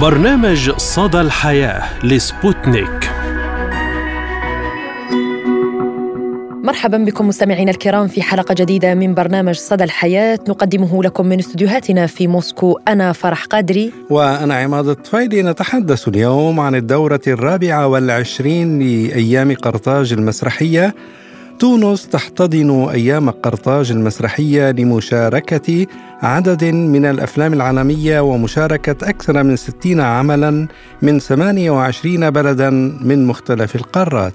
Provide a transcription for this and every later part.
برنامج صدى الحياة لسبوتنيك. مرحبا بكم مستمعينا الكرام في حلقة جديدة من برنامج صدى الحياة. نقدمه لكم من استديوهاتنا في موسكو أنا فرح قادري. وأنا عماد الطفيلي. نتحدث اليوم عن الدورة الرابعة والعشرين لأيام قرطاج المسرحية. تونس تحتضن أيام قرطاج المسرحية لمشاركة عدد من الأفلام العالمية ومشاركة أكثر من 60 عملا من 28 بلدا من مختلف القارات.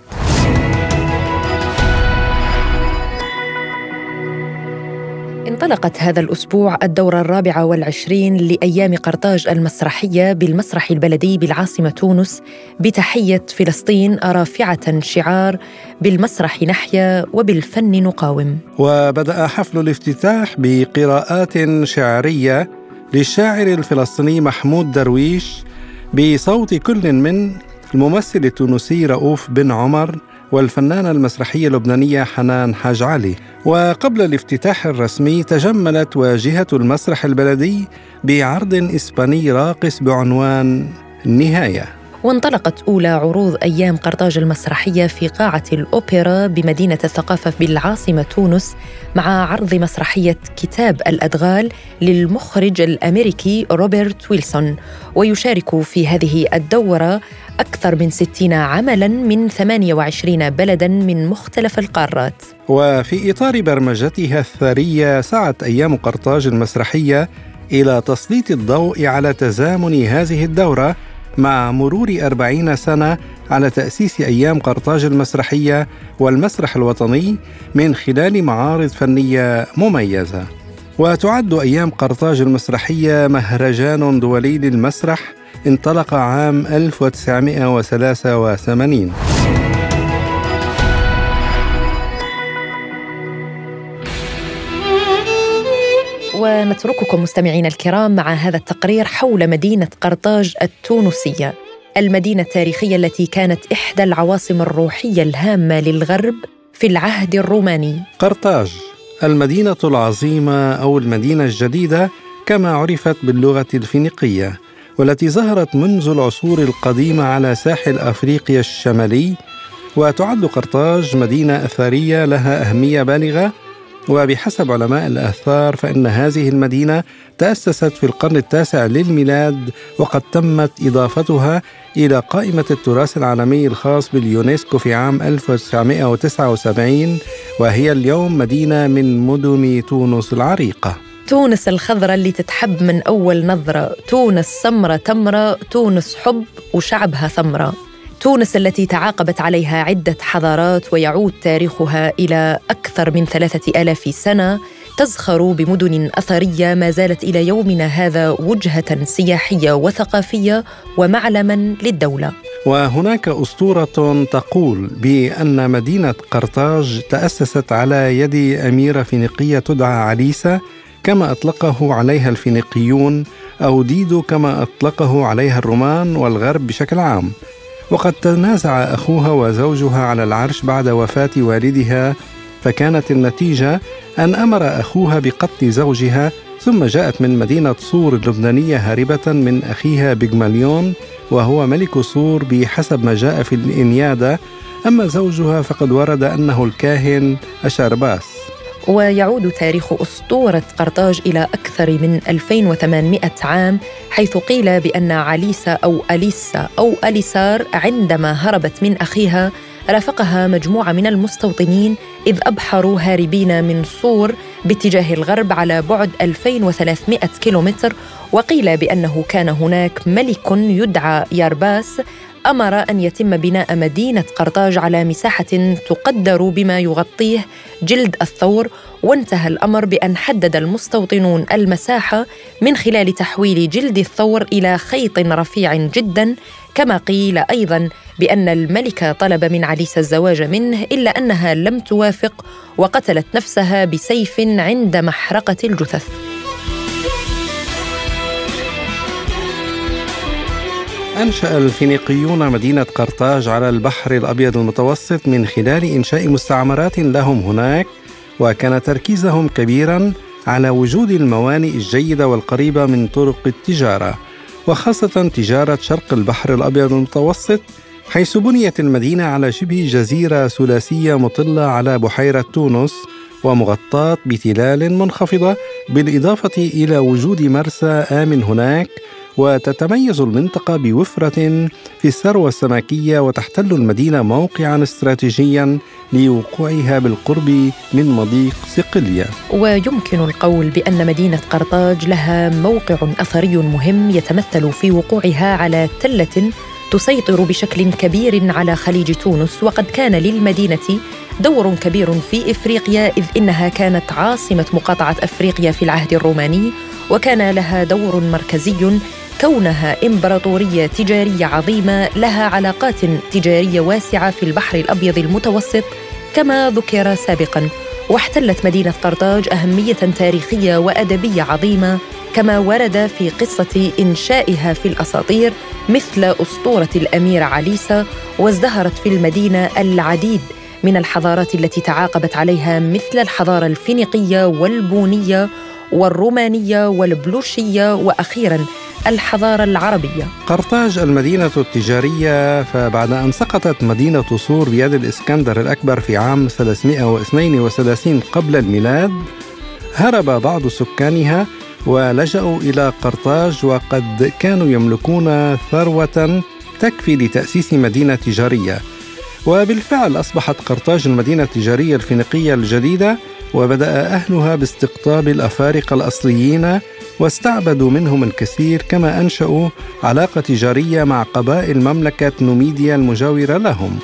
انطلقت هذا الأسبوع الدورة الرابعة والعشرين لأيام قرطاج المسرحية بالمسرح البلدي بالعاصمة تونس بتحية فلسطين رافعة شعار بالمسرح نحيا وبالفن نقاوم. وبدأ حفل الافتتاح بقراءات شعرية للشاعر الفلسطيني محمود درويش بصوت كل من الممثل التونسي رؤوف بن عمر والفنانة المسرحية اللبنانية حنان حاج علي وقبل الافتتاح الرسمي تجملت واجهة المسرح البلدي بعرض إسباني راقص بعنوان النهاية وانطلقت أولى عروض أيام قرطاج المسرحية في قاعة الأوبرا بمدينة الثقافة بالعاصمة تونس مع عرض مسرحية كتاب الأدغال للمخرج الأمريكي روبرت ويلسون ويشارك في هذه الدورة أكثر من 60 عملاً من 28 بلداً من مختلف القارات. وفي إطار برمجتها الثرية سعت أيام قرطاج المسرحية إلى تسليط الضوء على تزامن هذه الدورة مع مرور أربعين سنة على تأسيس أيام قرطاج المسرحية والمسرح الوطني من خلال معارض فنية مميزة. وتعد أيام قرطاج المسرحية مهرجان دولي للمسرح انطلق عام 1983 ونترككم مستمعينا الكرام مع هذا التقرير حول مدينة قرطاج التونسية. المدينة التاريخية التي كانت إحدى العواصم الروحية الهامة للغرب في العهد الروماني. قرطاج المدينة العظيمة أو المدينة الجديدة كما عرفت باللغة الفينيقية والتي ظهرت منذ العصور القديمة على ساحل أفريقيا الشمالي وتعد قرطاج مدينة أثرية لها أهمية بالغة وبحسب علماء الآثار فإن هذه المدينة تأسست في القرن التاسع للميلاد وقد تمت إضافتها إلى قائمة التراث العالمي الخاص باليونسكو في عام 1979 وهي اليوم مدينة من مدن تونس العريقة. تونس الخضراء اللي تتحب من أول نظرة. تونس سمرة تمرة تونس حب وشعبها ثمرة. تونس التي تعاقبت عليها عدة حضارات ويعود تاريخها إلى أكثر من ثلاثة آلاف سنة تزخر بمدن أثرية ما زالت إلى يومنا هذا وجهة سياحية وثقافية ومعلما للدولة. وهناك أسطورة تقول بأن مدينة قرطاج تأسست على يد أميرة فينيقية تدعى عليسة كما أطلقه عليها الفينيقيون أو ديدو كما أطلقه عليها الرومان والغرب بشكل عام. وقد تنازع أخوها وزوجها على العرش بعد وفاة والدها فكانت النتيجة أن أمر أخوها بقتل زوجها ثم جاءت من مدينة صور اللبنانية هاربة من أخيها بيغماليون وهو ملك صور بحسب ما جاء في الإنيادة أما زوجها فقد ورد أنه الكاهن أشارباس ويعود تاريخ أسطورة قرطاج إلى أكثر من 2800 عام حيث قيل بأن عليسا أو أليسا أو أليسار عندما هربت من أخيها رافقها مجموعة من المستوطنين إذ أبحروا هاربين من صور باتجاه الغرب على بعد 2300 كيلومتر وقيل بأنه كان هناك ملك يدعى يارباس أمر أن يتم بناء مدينة قرطاج على مساحة تقدر بما يغطيه جلد الثور وانتهى الأمر بأن حدد المستوطنون المساحة من خلال تحويل جلد الثور إلى خيط رفيع جدا كما قيل أيضا بأن الملكه طلب من عليسى الزواج منه إلا أنها لم توافق وقتلت نفسها بسيف عند محرقة الجثث. أنشأ الفينيقيون مدينة قرطاج على البحر الأبيض المتوسط من خلال إنشاء مستعمرات لهم هناك وكان تركيزهم كبيرا على وجود الموانئ الجيدة والقريبة من طرق التجارة وخاصة تجارة شرق البحر الأبيض المتوسط حيث بنيت المدينة على شبه جزيرة ثلاثية مطلة على بحيرة تونس ومغطاة بتلال منخفضة بالإضافة إلى وجود مرسى آمن هناك وتتميز المنطقة بوفرة في الثروة السمكية وتحتل المدينة موقعا استراتيجيا لوقوعها بالقرب من مضيق صقلية. ويمكن القول بأن مدينة قرطاج لها موقع أثري مهم يتمثل في وقوعها على تلة تسيطر بشكل كبير على خليج تونس وقد كان للمدينة دور كبير في إفريقيا إذ إنها كانت عاصمة مقاطعة أفريقيا في العهد الروماني وكان لها دور مركزي كونها إمبراطورية تجارية عظيمة لها علاقات تجارية واسعة في البحر الأبيض المتوسط كما ذكر سابقا. واحتلت مدينة قرطاج أهمية تاريخية وأدبية عظيمة كما ورد في قصة إنشائها في الأساطير مثل أسطورة الأميرة عليسه وازدهرت في المدينة العديد من الحضارات التي تعاقبت عليها مثل الحضارة الفينيقية والبونية والرومانية والبلوشية وأخيرا الحضارة العربية. قرطاج المدينة التجارية فبعد أن سقطت مدينة صور بيد الإسكندر الأكبر في عام 332 قبل الميلاد هرب بعض سكانها ولجأوا إلى قرطاج وقد كانوا يملكون ثروة تكفي لتأسيس مدينة تجارية وبالفعل أصبحت قرطاج المدينة التجارية الفينيقية الجديدة وبدأ أهلها باستقطاب الأفارقة الأصليين واستعبدوا منهم الكثير كما أنشأوا علاقة تجارية مع قبائل مملكة نوميديا المجاورة لهم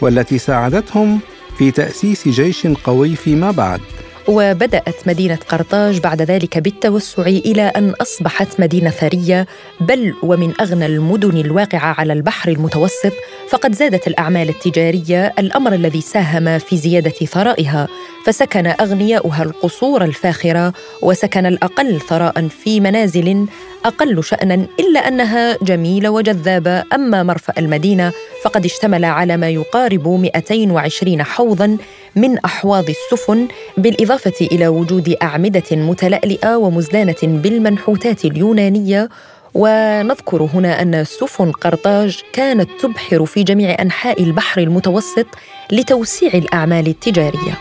والتي ساعدتهم في تأسيس جيش قوي فيما بعد. وبدأت مدينة قرطاج بعد ذلك بالتوسع إلى أن أصبحت مدينة ثرية بل ومن أغنى المدن الواقعة على البحر المتوسط فقد زادت الأعمال التجارية الأمر الذي ساهم في زيادة ثرائها فسكن أغنياؤها القصور الفاخرة وسكن الأقل ثراء في منازل أقل شأنا إلا أنها جميلة وجذابة. أما مرفأ المدينة فقد اشتمل على ما يقارب 220 حوضاً من أحواض السفن بالإضافة إلى وجود أعمدة متلألئة ومزلانة بالمنحوتات اليونانية. ونذكر هنا أن سفن قرطاج كانت تبحر في جميع أنحاء البحر المتوسط لتوسيع الأعمال التجارية.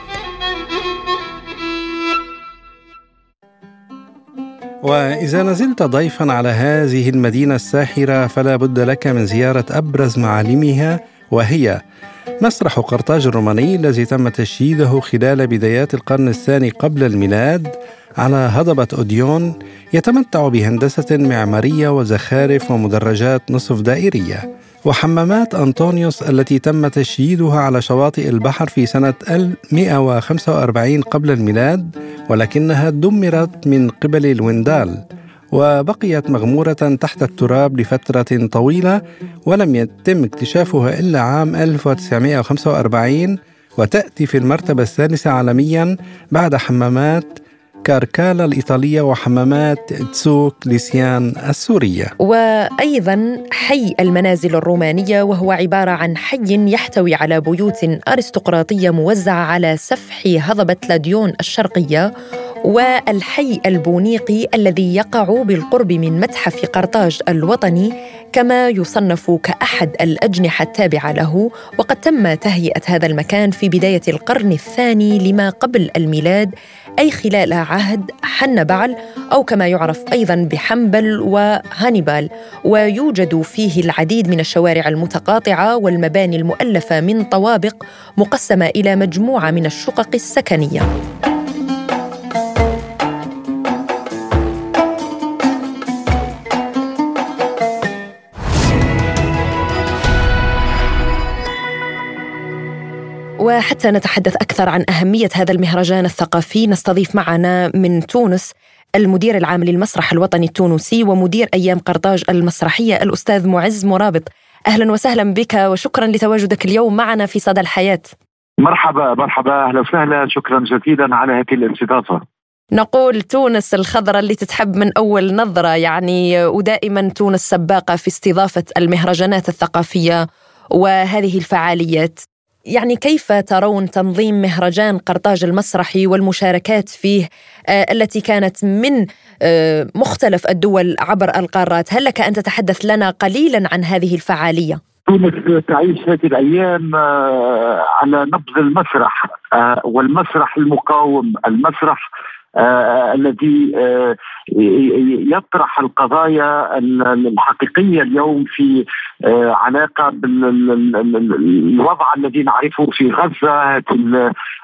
وإذا نزلت ضيفا على هذه المدينة الساحرة فلا بد لك من زيارة أبرز معالمها وهي مسرح قرطاج الروماني الذي تم تشييده خلال بدايات القرن الثاني قبل الميلاد على هضبة أوديون يتمتع بهندسة معمارية وزخارف ومدرجات نصف دائرية. وحمامات أنطونيوس التي تم تشييدها على شواطئ البحر في سنة 1145 قبل الميلاد ولكنها دمرت من قبل الويندال وبقيت مغمورة تحت التراب لفترة طويلة ولم يتم اكتشافها إلا عام 1945 وتأتي في المرتبة الثالثة عالميا بعد حمامات كاركالا الإيطالية وحمامات تسوك ليسيان السورية. وأيضا حي المنازل الرومانية وهو عبارة عن حي يحتوي على بيوت أرستقراطية موزعة على سفح هضبة لاديون الشرقية والحي البونيقي الذي يقع بالقرب من متحف قرطاج الوطني كما يصنف كأحد الأجنحة التابعة له. وقد تم تهيئة هذا المكان في بداية القرن الثاني لما قبل الميلاد أي خلال عهد حنبعل أو كما يعرف أيضا بحنبل وهانيبال ويوجد فيه العديد من الشوارع المتقاطعة والمباني المؤلفة من طوابق مقسمة إلى مجموعة من الشقق السكنية. وحتى نتحدث أكثر عن أهمية هذا المهرجان الثقافي نستضيف معنا من تونس المدير العام للمسرح الوطني التونسي ومدير أيام قرطاج المسرحية الأستاذ معز مرابط. أهلا وسهلا بك وشكرا لتواجدك اليوم معنا في صدى الحياة. مرحبا مرحبا أهلا وسهلا شكرا جزيلا على هذه الاستضافة. نقول تونس الخضراء اللي تتحب من أول نظرة يعني ودائما تونس سباقة في استضافة المهرجانات الثقافية وهذه الفعاليات. يعني كيف ترون تنظيم مهرجان قرطاج المسرحي والمشاركات فيه التي كانت من مختلف الدول عبر القارات هل لك أن تتحدث لنا قليلا عن هذه الفعالية؟ تونس تعيش هذه الأيام على نبض المسرح والمسرح المقاوم المسرح آه الذي آه يطرح القضايا الحقيقية اليوم في آه علاقة بالوضع الذي نعرفه في غزة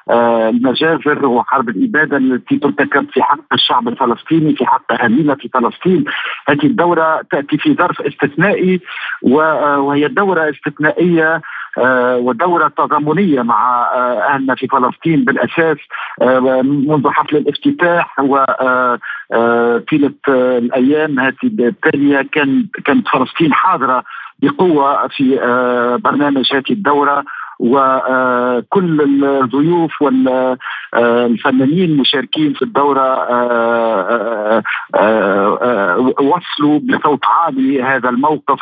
آه، المجازر وحرب الإبادة التي ترتكب في حق الشعب الفلسطيني في حق أهالينا في فلسطين. هذه الدورة تأتي في ظرف استثنائي آه، وهي دورة استثنائية آه، ودورة تضامنية مع آه، أهلنا في فلسطين بالأساس آه، منذ حفل الافتتاح وطيلة الأيام هذه التالية كان كانت فلسطين حاضرة بقوة في برنامج هذه الدورة. وكل الضيوف والفنانين المشاركين في الدورة وصلوا بصوت عالي هذا الموقف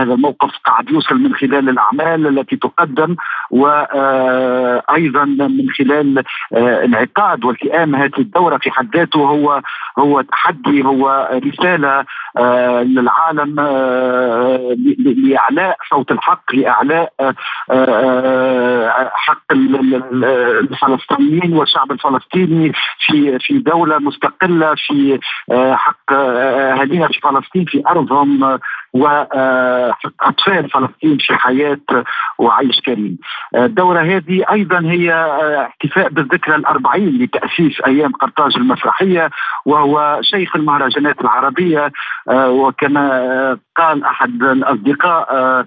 هذا الموقف قاعد يوصل من خلال الأعمال التي تقدم وأيضا من خلال انعقاد والتئام هذه الدورة في حد ذاته هو هو تحدي هو رسالة للعالم لإعلاء صوت الحق لإعلاء حق الفلسطينيين والشعب الفلسطيني في في دولة مستقلة في حق اهالينا في فلسطين في أرضهم واطفال فلسطين في حياة وعيش كريم. الدورة هذه أيضا هي احتفاء بالذكرى الأربعين لتأسيس أيام قرطاج المسرحية وهو شيخ المهرجانات العربية وكما قال أحد الأصدقاء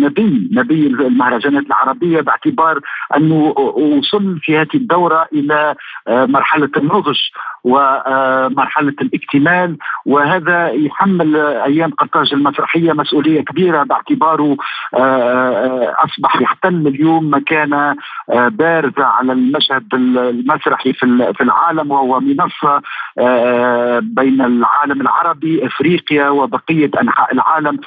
نبي نبي المهرجانات العربية باعتبار أنه وصل في هذه الدورة إلى مرحلة النضج ومرحله الاكتمال. وهذا يحمل أيام قرطاج المسرحية مسؤولية كبيرة باعتباره أصبح يحتل اليوم مكانه بارزه على المشهد المسرحي في العالم وهو منصة بين العالم العربي إفريقيا وبقية أنحاء العالم.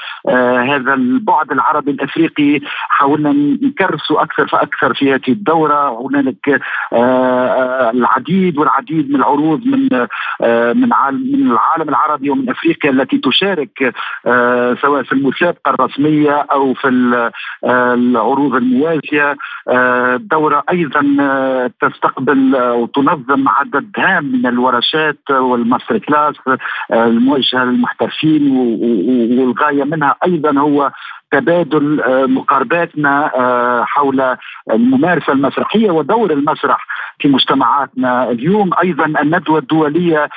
هذا البعد العربي الأفريقي حاولنا نكرسه أكثر فأكثر في هذه الدورة. هنالك العديد والعديد من العروض من من من العالم العربي ومن أفريقيا التي تشارك سواء في المسابقة الرسمية أو في العروض الموازية. الدورة أيضا تستقبل وتنظم عدد هام من الورشات وال master class الموجهه للمحترفين والغاية منها أيضا هو تبادل مقارباتنا حول الممارسة المسرحية ودور المسرح في مجتمعاتنا. اليوم أيضا الندوة الدولية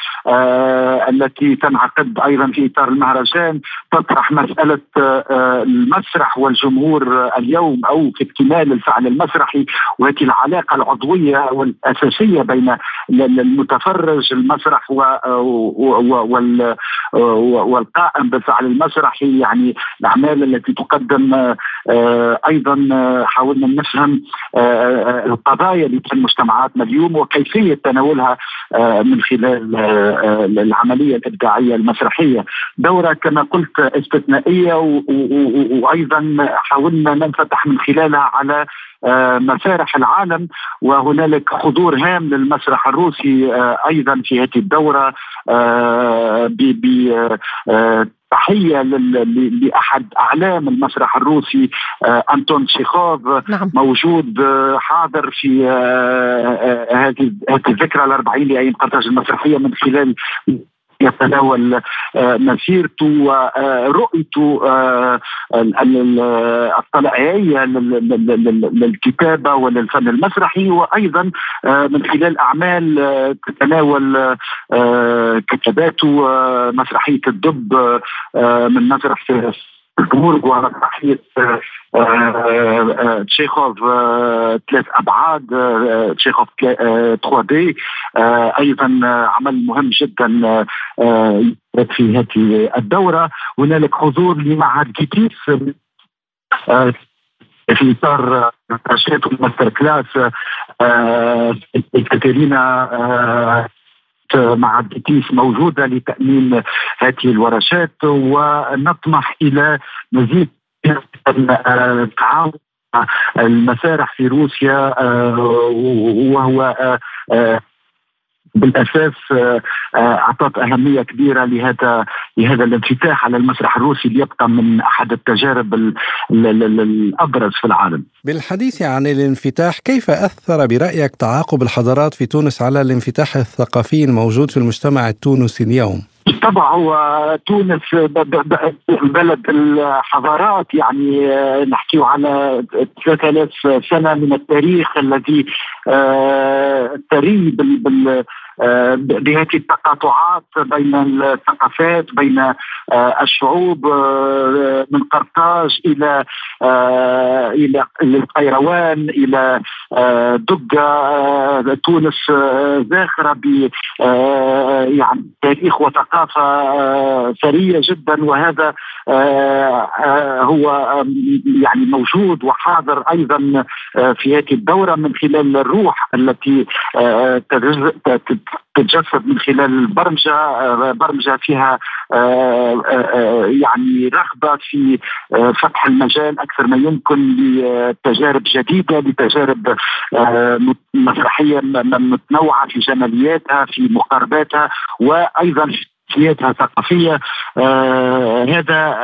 التي تنعقد أيضا في إطار المهرجان تطرح مسألة المسرح والجمهور اليوم أو في اكتمال الفعل المسرحي. وهذه العلاقة العضوية والأساسية بين المتفرج المسرح والقائم بالفعل المسرحي يعني الأعمال التي تقدم أيضا حاولنا نفهم القضايا اللي في المجتمعاتنا اليوم وكيفية تناولها من خلال العملية الإبداعية المسرحية. دورة كما قلت استثنائية وأيضا حاولنا ننفتح من خلالها على مسارح العالم وهنالك حضور هام للمسرح الروسي أيضا في هذه الدورة تحية لأحد أعلام المسرح الروسي أنتون تشيخوف نعم. موجود حاضر في هذه هذه الذكرى الأربعين لأيام قرطاج المسرحية من خلال يتناول مسيرته ورؤيته الطلائعيه للكتابة وللفن المسرحي وأيضا من خلال أعمال تتناول كتاباته مسرحية الدب من مسرح بورغ ومسرحيه تشيخوف ثلاث أبعاد تشيخوف 3 دي. أيضا عمل مهم جدا في هذه الدورة. هنالك حضور لمعهد كيتيس في إطار نشاط الماستر كلاس كاترينا مع البيتيس موجودة لتأمين هذه الورشات ونطمح إلى مزيد تعاون المسارح في روسيا وهو بالأساس آه، آه، أعطت أهمية كبيرة لهذا لهذا الانفتاح على المسرح الروسي ليبقى من أحد التجارب الأبرز في العالم. بالحديث عن الانفتاح كيف أثر برأيك تعاقب الحضارات في تونس على الانفتاح الثقافي الموجود في المجتمع التونسي اليوم؟ طبعا هو تونس بلد الحضارات يعني آه، نحكي على 3000 سنة من التاريخ الذي ثري بال بهذه التقاطعات بين الثقافات بين آه، الشعوب آه، من قرطاج إلى إلى القيروان إلى دقة تونس زاخرة ب يعني تاريخ وثقافة ثرية جدا وهذا هو يعني موجود وحاضر أيضا في هذه الدورة من خلال الروح التي تتجسد من خلال البرمجه آه، برمجة فيها آه، آه، يعني رغبة في فتح المجال أكثر ما يمكن لتجارب جديدة لتجارب مسرحية متنوعة في جمالياتها في مقارباتها وأيضا سيادتها ثقافية آه هذا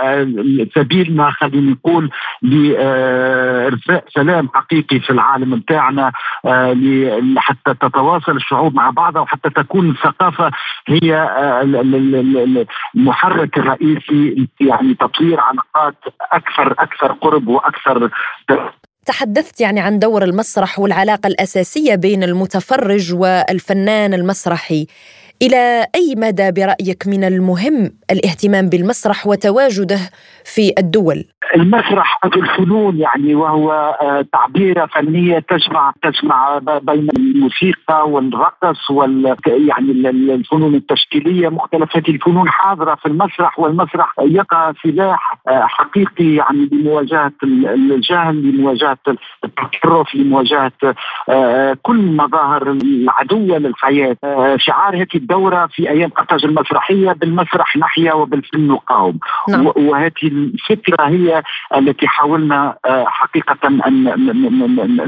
سبيل ما خلينا نقول لإرساء سلام حقيقي في العالم بتاعنا آه حتى تتواصل الشعوب مع بعضها وحتى تكون الثقافة هي آه المحرك الرئيسي يعني تطوير علاقات أكثر أكثر قرب وأكثر تحدثت يعني عن دور المسرح والعلاقة الأساسية بين المتفرج والفنان المسرحي. إلى أي مدى برأيك من المهم الاهتمام بالمسرح وتواجده في الدول؟ المسرح أو الفنون يعني وهو آه، تعبيرة فنية تجمع تجمع بين الموسيقى والرقص وال يعني الفنون التشكيلية مختلف هذه الفنون حاضرة في المسرح والمسرح يقع سلاح آه، حقيقي يعني لمواجهة الجهل لمواجهة التطرف لمواجهة آه، كل مظاهر العدوة للحياة شعار هذه الدورة في أيام قرطاج المسرحية بالمسرح نحيا وبالفن نقاوم نعم. وهذه الفكرة هي التي حاولنا آه، حقيقة أن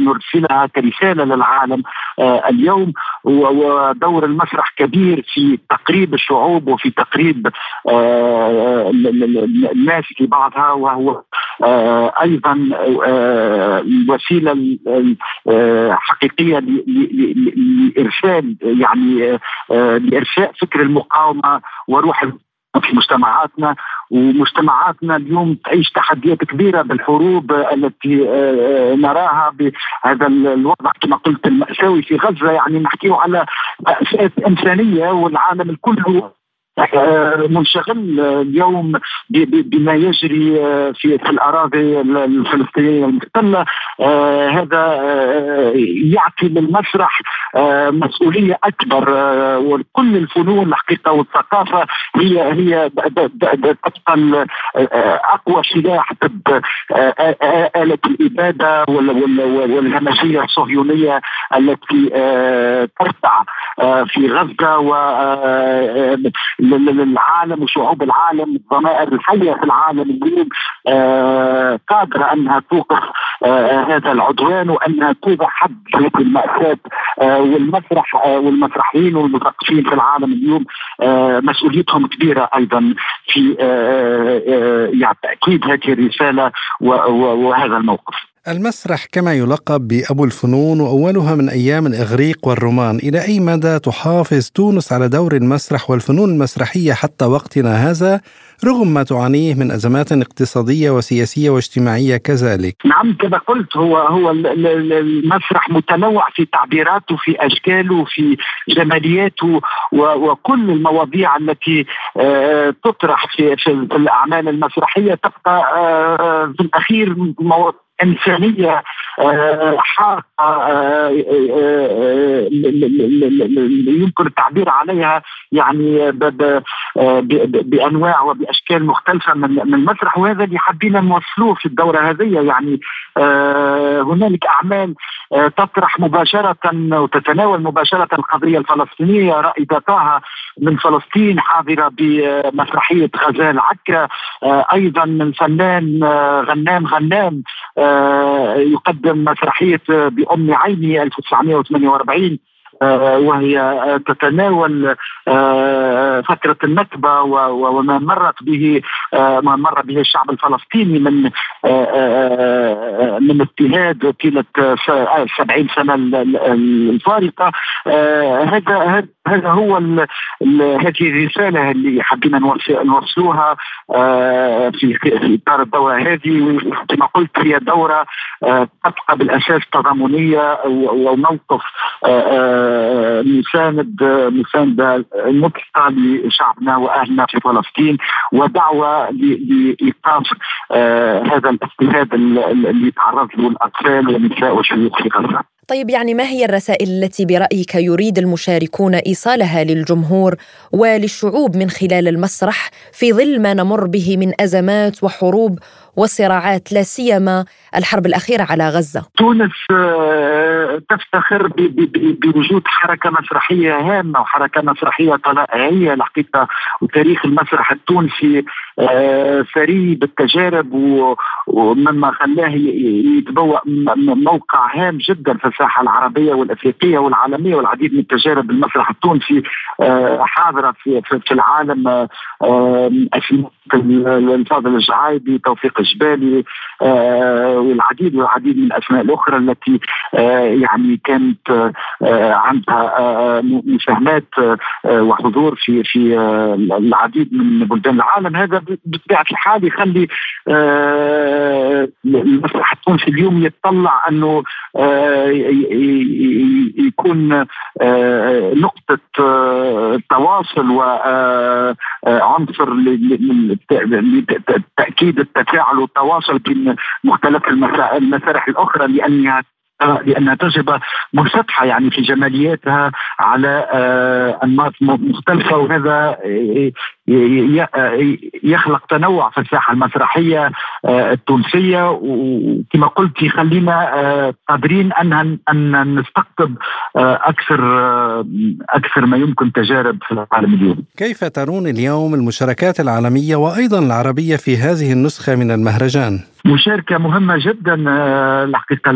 نرسلها كرسالة للعالم آه، اليوم. ودور المسرح كبير في تقريب الشعوب وفي تقريب آه، الناس لبعضها وهو أيضا وسيلة حقيقية لإرسال يعني لإرساء فكر المقاومة وروح في مجتمعاتنا ومجتمعاتنا اليوم تعيش تحديات كبيرة بالحروب التي آه، نراها بهذا الوضع كما قلت المأساوي في غزة. يعني نحكي على مأساة إنسانية والعالم الكل آه، منشغل اليوم بما يجري آه، في الأراضي الفلسطينية المحتله آه، هذا يعطي للمسرح مسؤولية أكبر وكل الفنون الحقيقة والثقافة هي هي تبقى أقوى سلاح ضد آلة الإبادة والهمجية الصهيونية التي ترتع في غزة و للعالم وشعوب العالم الضمائر الحية في العالم اليوم آه قادرة أنها توقف آه هذا العدوان وأنها توضع حد المأساة آه والمسرح آه والمسرحيين والمثقفين في العالم اليوم آه مسؤوليتهم كبيرة أيضا في آه آه يعني تأكيد هذه الرسالة وهذا الموقف. المسرح كما يلقب بأبو الفنون وأولها من أيام الإغريق والرومان. إلى أي مدى تحافظ تونس على دور المسرح والفنون المسرحية حتى وقتنا هذا رغم ما تعانيه من أزمات اقتصادية وسياسية واجتماعية كذلك؟ نعم كما قلت هو هو المسرح متنوع في تعبيراته في أشكاله في جمالياته وكل المواضيع التي آه، تطرح في, الأعمال المسرحية تبقى آه، في الأخير إنسانية حارقه يمكن التعبير عليها يعني بأنواع وبأشكال مختلفة من المسرح وهذا اللي حبينا نوصلوه في الدورة هذه يعني هنالك أعمال تطرح مباشرة وتتناول مباشرة القضية الفلسطينية رائدة طه من فلسطين حاضرة بمسرحية غزال عكا أيضا من فنان غنام غنام يقدم مسرحية بأم عيني 1948 آه، وهي آه، تتناول آه، فترة النكبة وما مرت به ما مر به الشعب الفلسطيني من من اضطهاد طيلة 70 سنة الفارقة. هذا هذا هو هذه الرسالة اللي حبينا نوصلوها في في إطار الدورة هذه. كما قلت هي دورة تبقى بالأساس تضامنية وموقف مساند مساندة مطلقة لشعبنا وأهلنا في فلسطين ودعوة لإيقاف آه، هذا الاضطهاد اللي تعرض له الأطفال والنساء والشيوخ في غزة. طيب يعني ما هي الرسائل التي برأيك يريد المشاركون إيصالها للجمهور وللشعوب من خلال المسرح في ظل ما نمر به من أزمات وحروب وصراعات لا سيما الحرب الأخيرة على غزة. تونس آه، تفتخر بوجود حركة مسرحية هامة وحركة مسرحية طلائعيه الحقيقة وتاريخ المسرح التونسي آه، ثري بالتجارب ومما خلاه يتبوأ موقع هام جدا في الساحة العربية والأفريقية والعالمية والعديد من التجارب المسرح التونسي آه، حاضرة في في العالم الفاضل الجعايبي توفيق الجبالي آه، والعديد والعديد من الأسماء الأخرى التي آه، يعني كانت آه، عندها مساهمات وحضور في في العديد من بلدان العالم. هذا بطبيعة الحال يخلي المسرح التونسي اليوم يتطلع أنه يكون نقطة تواصل وعنصر لتاكيد التفاعل والتواصل بين مختلف المسارح الأخرى لأنها لأنها تجربه منفتحة يعني في جمالياتها على آه، أنماط مختلفة وهذا يخلق تنوع في الساحة المسرحية آه، التونسية وكما قلت يخلينا آه، قادرين ان أن نستقطب أكثر أكثر ما يمكن تجارب في العالم اليوم. كيف ترون اليوم المشاركات العالمية وأيضا العربية في هذه النسخة من المهرجان؟ مشاركة مهمة جدا آه، الحقيقة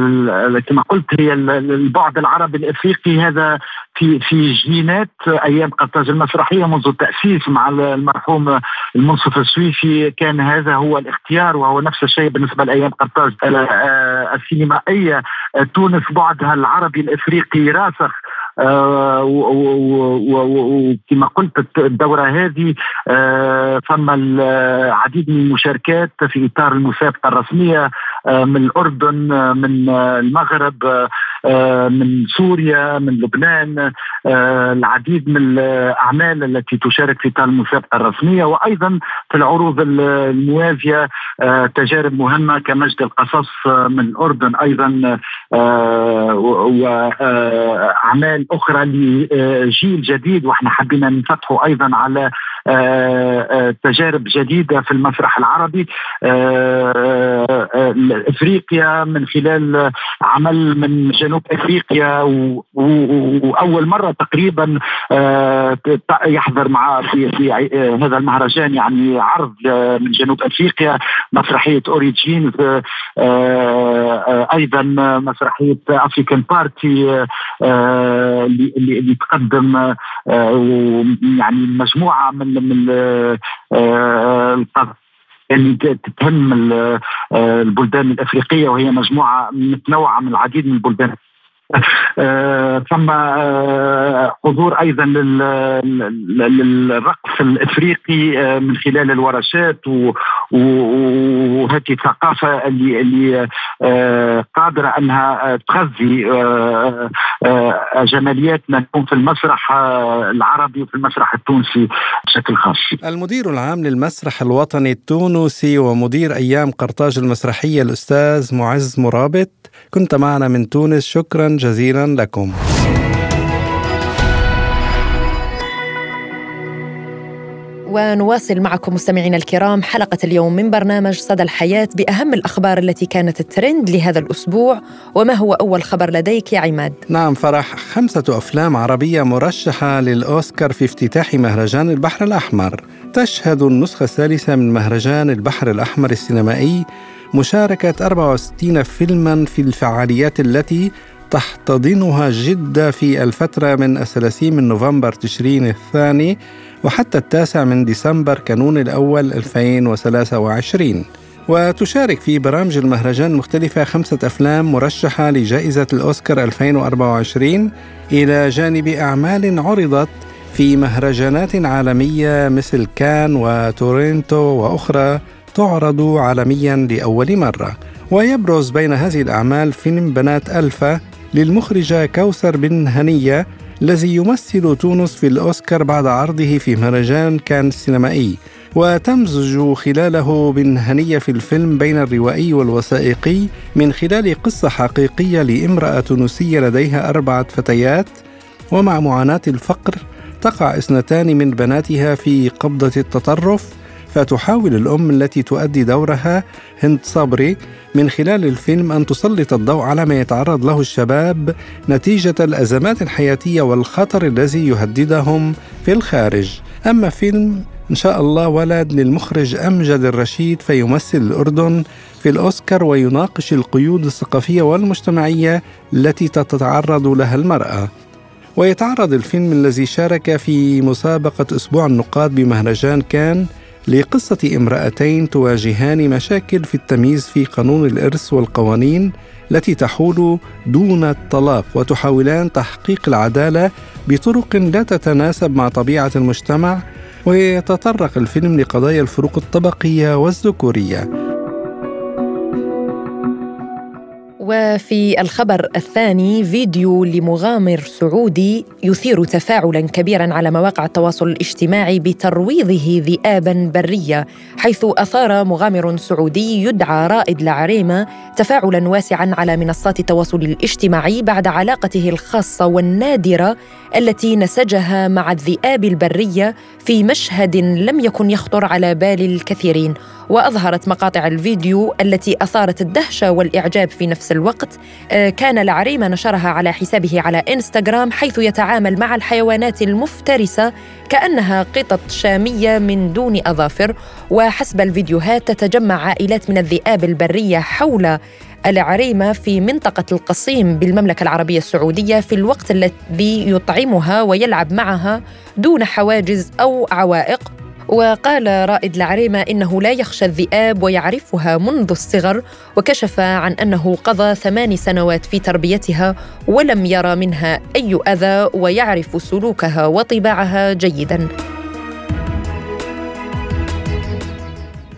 كما قلت هي البعد العربي الإفريقي هذا في في جينات أيام قرطاج المسرحية منذ التأسيس مع المرحوم المنصف السويفي كان هذا هو الاختيار وهو نفس الشيء بالنسبة لأيام قرطاج آه، السينمائية. تونس بعدها العربي الإفريقي راسخ آه، وكما قلت الدورة هذه آه، ثم العديد من المشاركات في إطار المسابقة الرسمية آه، من الأردن من المغرب من سوريا من لبنان العديد من الأعمال التي تشارك في إطار المسابقة الرسمية. وأيضا في العروض الموازية تجارب مهمة كمجد القصص من الأردن أيضا وأعمال أخرى لجيل جديد وإحنا حبينا نفتحه أيضا على آه، آه، تجارب جديدة في المسرح العربي. آه، إفريقيا من خلال عمل من جنوب إفريقيا وأول مرة تقريبا يحضر مع في هذا المهرجان يعني عرض من جنوب إفريقيا مسرحية Origins أيضا مسرحية African Party اللي اللي تقدم يعني مجموعة من من آه، اللي تهم آه، البلدان الأفريقية وهي مجموعة متنوعة من العديد من البلدان. ثم حضور أيضا للرقص الإفريقي من خلال الورشات وهذه الثقافة اللي اللي قادرة أنها تغذي جمالياتنا في المسرح العربي وفي المسرح التونسي بشكل خاص. المدير العام للمسرح الوطني التونسي ومدير أيام قرطاج المسرحية الأستاذ معز مرابط كنت معنا من تونس شكرا جزيلا لكم. ونواصل معكم مستمعينا الكرام حلقة اليوم من برنامج صدى الحياة بأهم الأخبار التي كانت الترند لهذا الأسبوع وما هو أول خبر لديك يا عماد؟ نعم فرح خمسة أفلام عربية مرشحة للأوسكار في افتتاح مهرجان البحر الأحمر تشهد النسخة الثالثة من مهرجان البحر الأحمر السينمائي مشاركة 64 فيلما في الفعاليات التي تحتضنها جدة في الفترة من الثلاثين من نوفمبر تشرين الثاني وحتى التاسع من ديسمبر كانون الأول 2023 وتشارك في برامج المهرجان المختلفة خمسة أفلام مرشحة لجائزة الأوسكار 2024 إلى جانب أعمال عرضت في مهرجانات عالمية مثل كان وتورنتو وأخرى تعرض عالميا لأول مرة. ويبرز بين هذه الأعمال فيلم بنات ألفا للمخرجة كوثر بن هنية الذي يمثل تونس في الأوسكار بعد عرضه في مهرجان كان السينمائي. وتمزج خلاله بن هنية في الفيلم بين الروائي والوثائقي من خلال قصة حقيقية لامرأة تونسية لديها أربعة فتيات. ومع معاناة الفقر تقع اثنتان من بناتها في قبضة التطرف. فتحاول الأم التي تؤدي دورها هند صبري من خلال الفيلم أن تسلط الضوء على ما يتعرض له الشباب نتيجة الأزمات الحياتية والخطر الذي يهددهم في الخارج. أما فيلم إن شاء الله ولد للمخرج أمجد الرشيد فيمثل الأردن في الأوسكار ويناقش القيود الثقافية والمجتمعية التي تتعرض لها المرأة. ويتعرض الفيلم الذي شارك في مسابقة أسبوع النقاد بمهرجان كان لقصة امرأتين تواجهان مشاكل في التمييز في قانون الإرث والقوانين التي تحول دون الطلاق وتحاولان تحقيق العدالة بطرق لا تتناسب مع طبيعة المجتمع ويتطرق الفيلم لقضايا الفروق الطبقية والذكورية. وفي الخبر الثاني فيديو لمغامر سعودي يثير تفاعلا كبيرا على مواقع التواصل الاجتماعي بترويضه ذئابا برية حيث أثار مغامر سعودي يدعى رائد العريمة تفاعلا واسعا على منصات التواصل الاجتماعي بعد علاقته الخاصة والنادرة التي نسجها مع الذئاب البرية في مشهد لم يكن يخطر على بال الكثيرين. وأظهرت مقاطع الفيديو التي أثارت الدهشة والإعجاب في نفس الوقت. آه، كان العريمه نشرها على حسابه على إنستغرام حيث يتعامل مع الحيوانات المفترسة كأنها قطط شامية من دون أظافر. وحسب الفيديوهات تتجمع عائلات من الذئاب البرية حول العريمة في منطقة القصيم بالمملكة العربية السعودية في الوقت الذي يطعمها ويلعب معها دون حواجز أو عوائق. وقال رائد العريمة إنه لا يخشى الذئاب ويعرفها منذ الصغر وكشف عن أنه قضى ثمان سنوات في تربيتها ولم يرى منها أي أذى ويعرف سلوكها وطباعها جيداً.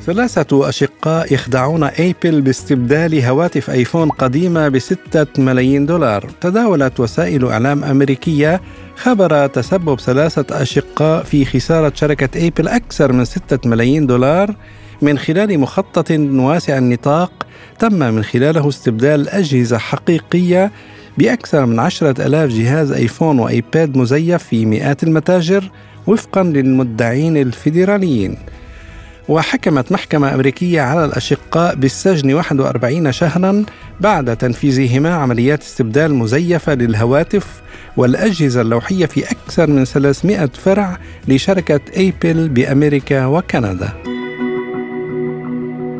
ثلاثة أشقاء يخدعون أيبل باستبدال هواتف أيفون قديمة بستة ملايين دولار. تداولت وسائل إعلام أمريكية خبر تسبب ثلاثة أشقاء في خسارة شركة أيبل أكثر من ستة ملايين دولار من خلال مخطط واسع النطاق تم من خلاله استبدال أجهزة حقيقية بأكثر من عشرة ألاف جهاز أيفون وأيباد مزيف في مئات المتاجر وفقا للمدعين الفيدراليين. وحكمت محكمة أمريكية على الأشقاء بالسجن 41 شهرا بعد تنفيذهما عمليات استبدال مزيفة للهواتف والأجهزة اللوحية في أكثر من 300 فرع لشركة أيبل بأمريكا وكندا.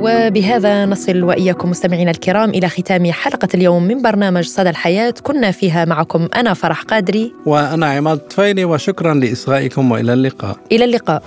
وبهذا نصل وإياكم مستمعينا الكرام إلى ختام حلقة اليوم من برنامج صدى الحياة. كنا فيها معكم أنا فرح قادري. وأنا عماد طفيلي وشكرا لإصغائكم وإلى اللقاء. إلى اللقاء.